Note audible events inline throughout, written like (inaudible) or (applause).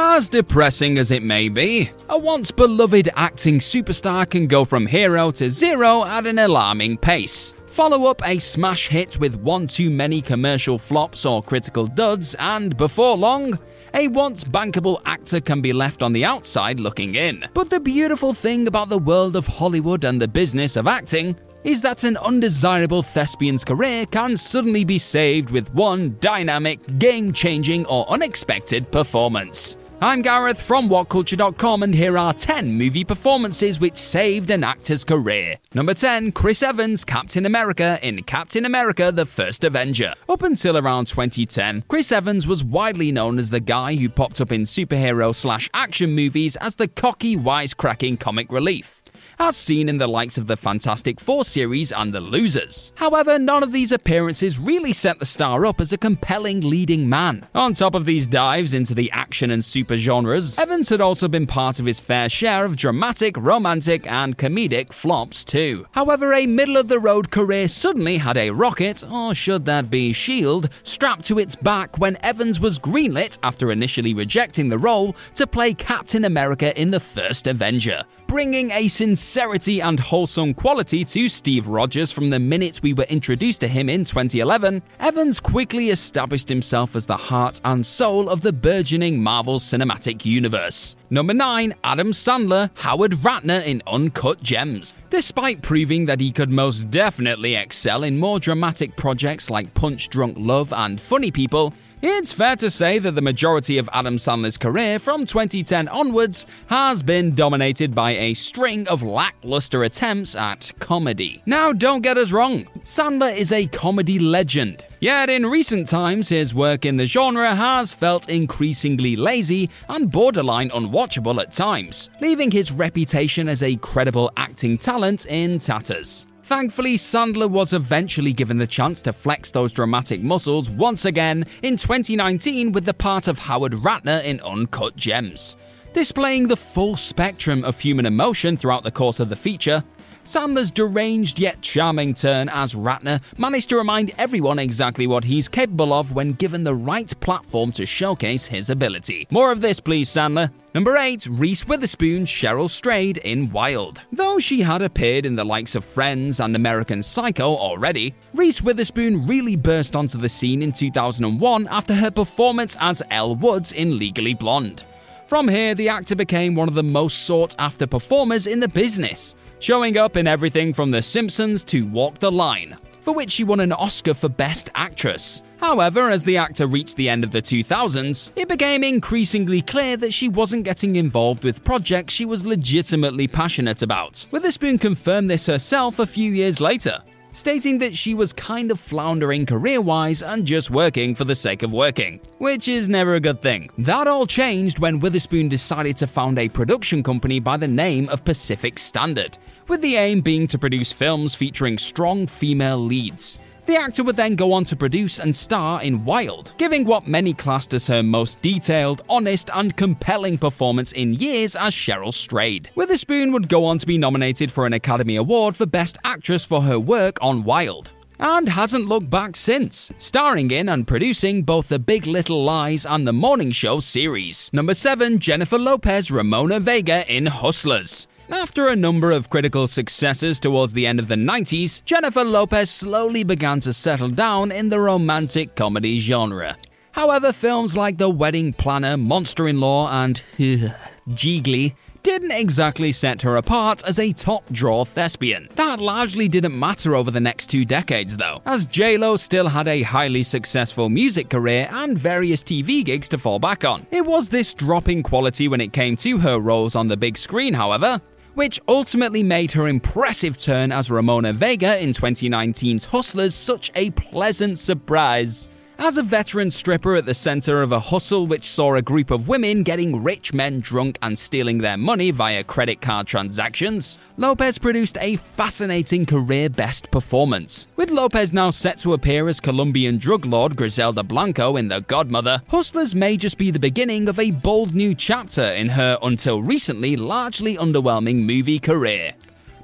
As depressing as it may be, a once beloved acting superstar can go from hero to zero at an alarming pace. Follow up a smash hit with one too many commercial flops or critical duds, and before long, a once bankable actor can be left on the outside looking in. But the beautiful thing about the world of Hollywood and the business of acting is that an undesirable thespian's career can suddenly be saved with one dynamic, game changing, or unexpected performance. I'm Gareth from WhatCulture.com, and here are 10 movie performances which saved an actor's career. Number 10, Chris Evans, Captain America in Captain America The First Avenger. Up until around 2010, Chris Evans was widely known as the guy who popped up in superhero slash action movies as the cocky, wisecracking comic relief as seen in the likes of the Fantastic Four series and The Losers. However, none of these appearances really set the star up as a compelling leading man. On top of these dives into the action and super genres, Evans had also been part of his fair share of dramatic, romantic, and comedic flops too. However, a middle of the road career suddenly had a rocket, or should that be shield, strapped to its back when Evans was greenlit after initially rejecting the role to play Captain America in the first Avenger bringing a sincerity and wholesome quality to Steve Rogers from the minute we were introduced to him in 2011, Evans quickly established himself as the heart and soul of the burgeoning Marvel Cinematic Universe. Number 9, Adam Sandler, Howard Ratner in Uncut Gems. Despite proving that he could most definitely excel in more dramatic projects like Punch Drunk Love and Funny People, it's fair to say that the majority of Adam Sandler's career from 2010 onwards has been dominated by a string of lackluster attempts at comedy. Now, don't get us wrong, Sandler is a comedy legend. Yet in recent times, his work in the genre has felt increasingly lazy and borderline unwatchable at times, leaving his reputation as a credible acting talent in tatters. Thankfully, Sandler was eventually given the chance to flex those dramatic muscles once again in 2019 with the part of Howard Ratner in Uncut Gems. Displaying the full spectrum of human emotion throughout the course of the feature, Sandler's deranged yet charming turn as Ratner managed to remind everyone exactly what he's capable of when given the right platform to showcase his ability. More of this, please, Sandler. Number 8, Reese Witherspoon's Cheryl Strayed in Wild. Though she had appeared in the likes of Friends and American Psycho already, Reese Witherspoon really burst onto the scene in 2001 after her performance as Elle Woods in Legally Blonde. From here, the actor became one of the most sought after performers in the business showing up in everything from The Simpsons to Walk the Line, for which she won an Oscar for Best Actress. However, as the actor reached the end of the 2000s, it became increasingly clear that she wasn't getting involved with projects she was legitimately passionate about. Witherspoon confirmed this herself a few years later, stating that she was kind of floundering career wise and just working for the sake of working, which is never a good thing. That all changed when Witherspoon decided to found a production company by the name of Pacific Standard, with the aim being to produce films featuring strong female leads. The actor would then go on to produce and star in Wild, giving what many classed as her most detailed, honest, and compelling performance in years as Cheryl Strayed. Witherspoon would go on to be nominated for an Academy Award for Best Actress for her work on Wild and hasn't looked back since, starring in and producing both The Big Little Lies and The Morning Show series. Number 7, Jennifer Lopez Ramona Vega in Hustlers. After a number of critical successes towards the end of the 90s, Jennifer Lopez slowly began to settle down in the romantic comedy genre. However, films like The Wedding Planner, Monster in Law, and (laughs) Gigli didn't exactly set her apart as a top draw thespian. That largely didn't matter over the next two decades, though, as J-Lo still had a highly successful music career and various TV gigs to fall back on. It was this drop in quality when it came to her roles on the big screen, however, which ultimately made her impressive turn as Ramona Vega in 2019's Hustlers such a pleasant surprise. As a veteran stripper at the center of a hustle which saw a group of women getting rich men drunk and stealing their money via credit card transactions, Lopez produced a fascinating career best performance. With Lopez now set to appear as Colombian drug lord Griselda Blanco in The Godmother, Hustlers may just be the beginning of a bold new chapter in her until recently largely underwhelming movie career.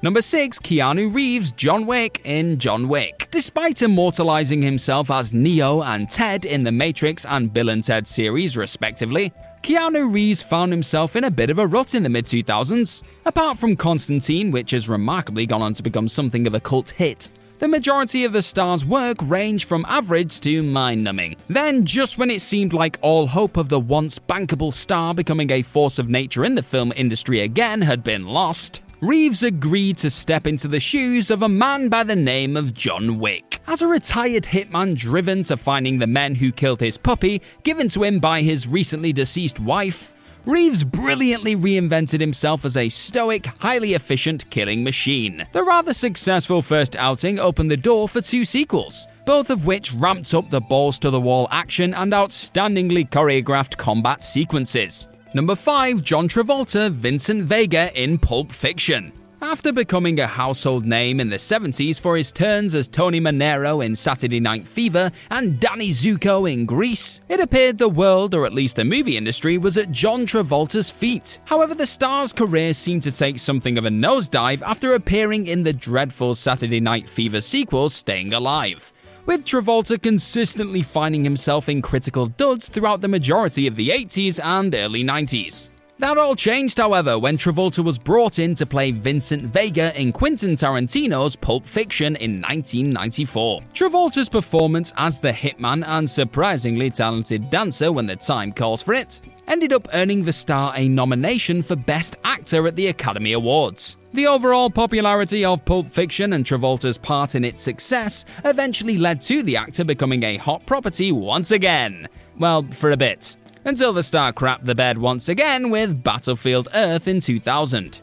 Number 6, Keanu Reeves' John Wick in John Wick. Despite immortalizing himself as Neo and Ted in the Matrix and Bill and Ted series, respectively, Keanu Reeves found himself in a bit of a rut in the mid 2000s. Apart from Constantine, which has remarkably gone on to become something of a cult hit, the majority of the star's work ranged from average to mind numbing. Then, just when it seemed like all hope of the once bankable star becoming a force of nature in the film industry again had been lost, Reeves agreed to step into the shoes of a man by the name of John Wick. As a retired hitman driven to finding the men who killed his puppy, given to him by his recently deceased wife, Reeves brilliantly reinvented himself as a stoic, highly efficient killing machine. The rather successful first outing opened the door for two sequels, both of which ramped up the balls to the wall action and outstandingly choreographed combat sequences. Number 5, John Travolta, Vincent Vega in Pulp Fiction. After becoming a household name in the 70s for his turns as Tony Manero in Saturday Night Fever and Danny Zuko in Grease, it appeared the world, or at least the movie industry, was at John Travolta's feet. However, the star's career seemed to take something of a nosedive after appearing in the dreadful Saturday Night Fever sequel, Staying Alive with Travolta consistently finding himself in critical duds throughout the majority of the 80s and early 90s. That all changed, however, when Travolta was brought in to play Vincent Vega in Quentin Tarantino's Pulp Fiction in 1994. Travolta's performance as the hitman and surprisingly talented dancer when the time calls for it ended up earning the star a nomination for Best Actor at the Academy Awards. The overall popularity of Pulp Fiction and Travolta's part in its success eventually led to the actor becoming a hot property once again. Well, for a bit. Until the star crapped the bed once again with Battlefield Earth in 2000.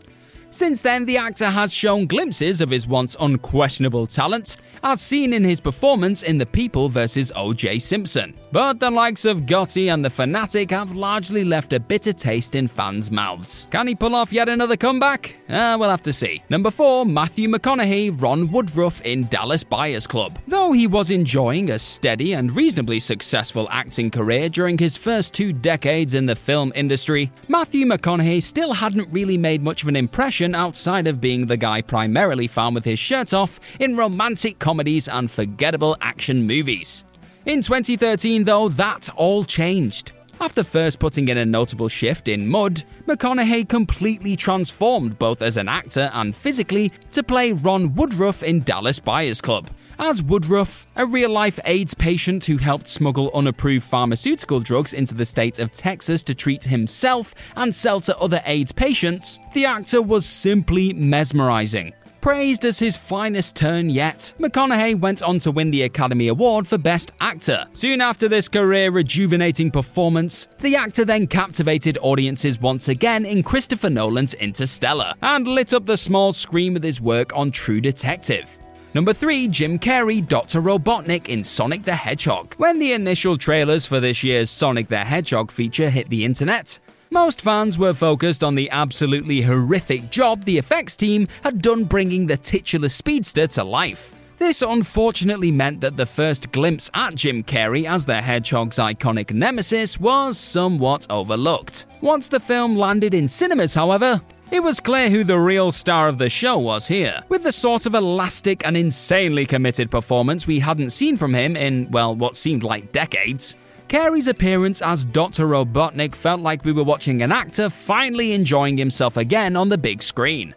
Since then, the actor has shown glimpses of his once unquestionable talent, as seen in his performance in The People vs. O.J. Simpson. But the likes of Gotti and The Fanatic have largely left a bitter taste in fans' mouths. Can he pull off yet another comeback? Uh, we'll have to see. Number 4, Matthew McConaughey, Ron Woodroof in Dallas Buyers Club. Though he was enjoying a steady and reasonably successful acting career during his first two decades in the film industry, Matthew McConaughey still hadn't really made much of an impression outside of being the guy primarily found with his shirt off in romantic comedies and forgettable action movies. In 2013, though, that all changed. After first putting in a notable shift in Mud, McConaughey completely transformed both as an actor and physically to play Ron Woodroof in Dallas Buyers Club. As Woodroof, a real life AIDS patient who helped smuggle unapproved pharmaceutical drugs into the state of Texas to treat himself and sell to other AIDS patients, the actor was simply mesmerizing. Praised as his finest turn yet, McConaughey went on to win the Academy Award for Best Actor. Soon after this career rejuvenating performance, the actor then captivated audiences once again in Christopher Nolan's Interstellar and lit up the small screen with his work on True Detective. Number 3, Jim Carrey, Dr. Robotnik in Sonic the Hedgehog. When the initial trailers for this year's Sonic the Hedgehog feature hit the internet, most fans were focused on the absolutely horrific job the effects team had done bringing the titular speedster to life. This unfortunately meant that the first glimpse at Jim Carrey as the Hedgehog's iconic nemesis was somewhat overlooked. Once the film landed in cinemas, however, it was clear who the real star of the show was here, with the sort of elastic and insanely committed performance we hadn't seen from him in, well, what seemed like decades. Carrey's appearance as Dr. Robotnik felt like we were watching an actor finally enjoying himself again on the big screen.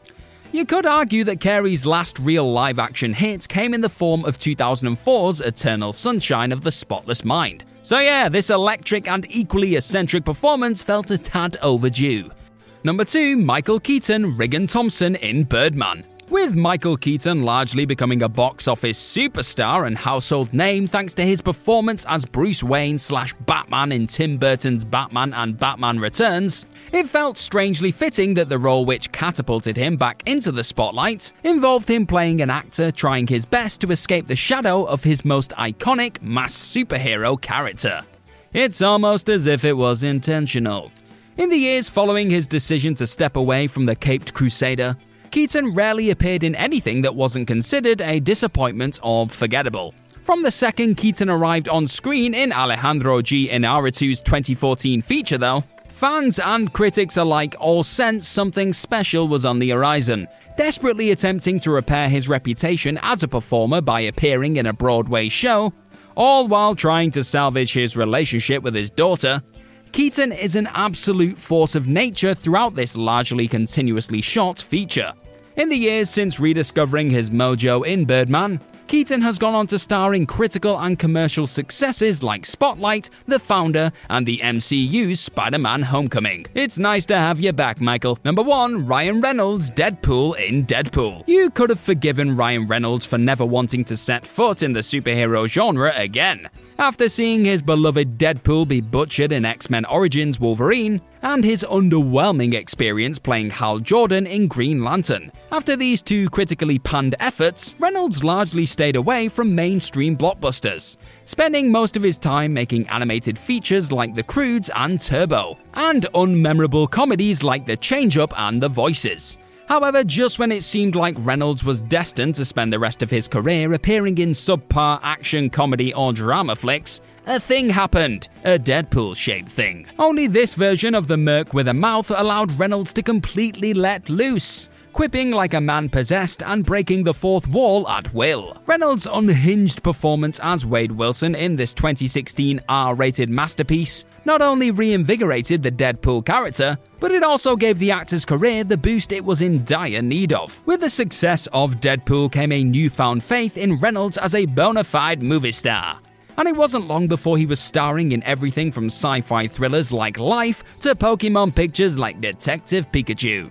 You could argue that Carrey's last real live action hit came in the form of 2004's Eternal Sunshine of the Spotless Mind. So, yeah, this electric and equally eccentric performance felt a tad overdue. Number 2, Michael Keaton, Riggan Thomson in Birdman. With Michael Keaton largely becoming a box office superstar and household name thanks to his performance as Bruce Wayne slash Batman in Tim Burton's Batman and Batman Returns, it felt strangely fitting that the role which catapulted him back into the spotlight involved him playing an actor trying his best to escape the shadow of his most iconic mass superhero character. It's almost as if it was intentional. In the years following his decision to step away from the Caped Crusader, Keaton rarely appeared in anything that wasn't considered a disappointment or forgettable. From the second Keaton arrived on screen in Alejandro G. Inarritu's 2014 feature, though, fans and critics alike all sensed something special was on the horizon. Desperately attempting to repair his reputation as a performer by appearing in a Broadway show, all while trying to salvage his relationship with his daughter, Keaton is an absolute force of nature throughout this largely continuously shot feature. In the years since rediscovering his mojo in Birdman, Keaton has gone on to star in critical and commercial successes like Spotlight, The Founder, and the MCU's Spider Man Homecoming. It's nice to have you back, Michael. Number 1 Ryan Reynolds, Deadpool in Deadpool. You could have forgiven Ryan Reynolds for never wanting to set foot in the superhero genre again. After seeing his beloved Deadpool be butchered in X Men Origins Wolverine, and his underwhelming experience playing Hal Jordan in Green Lantern. After these two critically panned efforts, Reynolds largely stayed away from mainstream blockbusters, spending most of his time making animated features like The Croods and Turbo, and unmemorable comedies like The Change Up and The Voices. However, just when it seemed like Reynolds was destined to spend the rest of his career appearing in subpar action comedy or drama flicks, a thing happened. A Deadpool shaped thing. Only this version of the Merc with a mouth allowed Reynolds to completely let loose quipping like a man possessed and breaking the fourth wall at will. Reynolds' unhinged performance as Wade Wilson in this 2016 R rated masterpiece not only reinvigorated the Deadpool character, but it also gave the actor's career the boost it was in dire need of. With the success of Deadpool came a newfound faith in Reynolds as a bona fide movie star. And it wasn't long before he was starring in everything from sci fi thrillers like Life to Pokemon pictures like Detective Pikachu.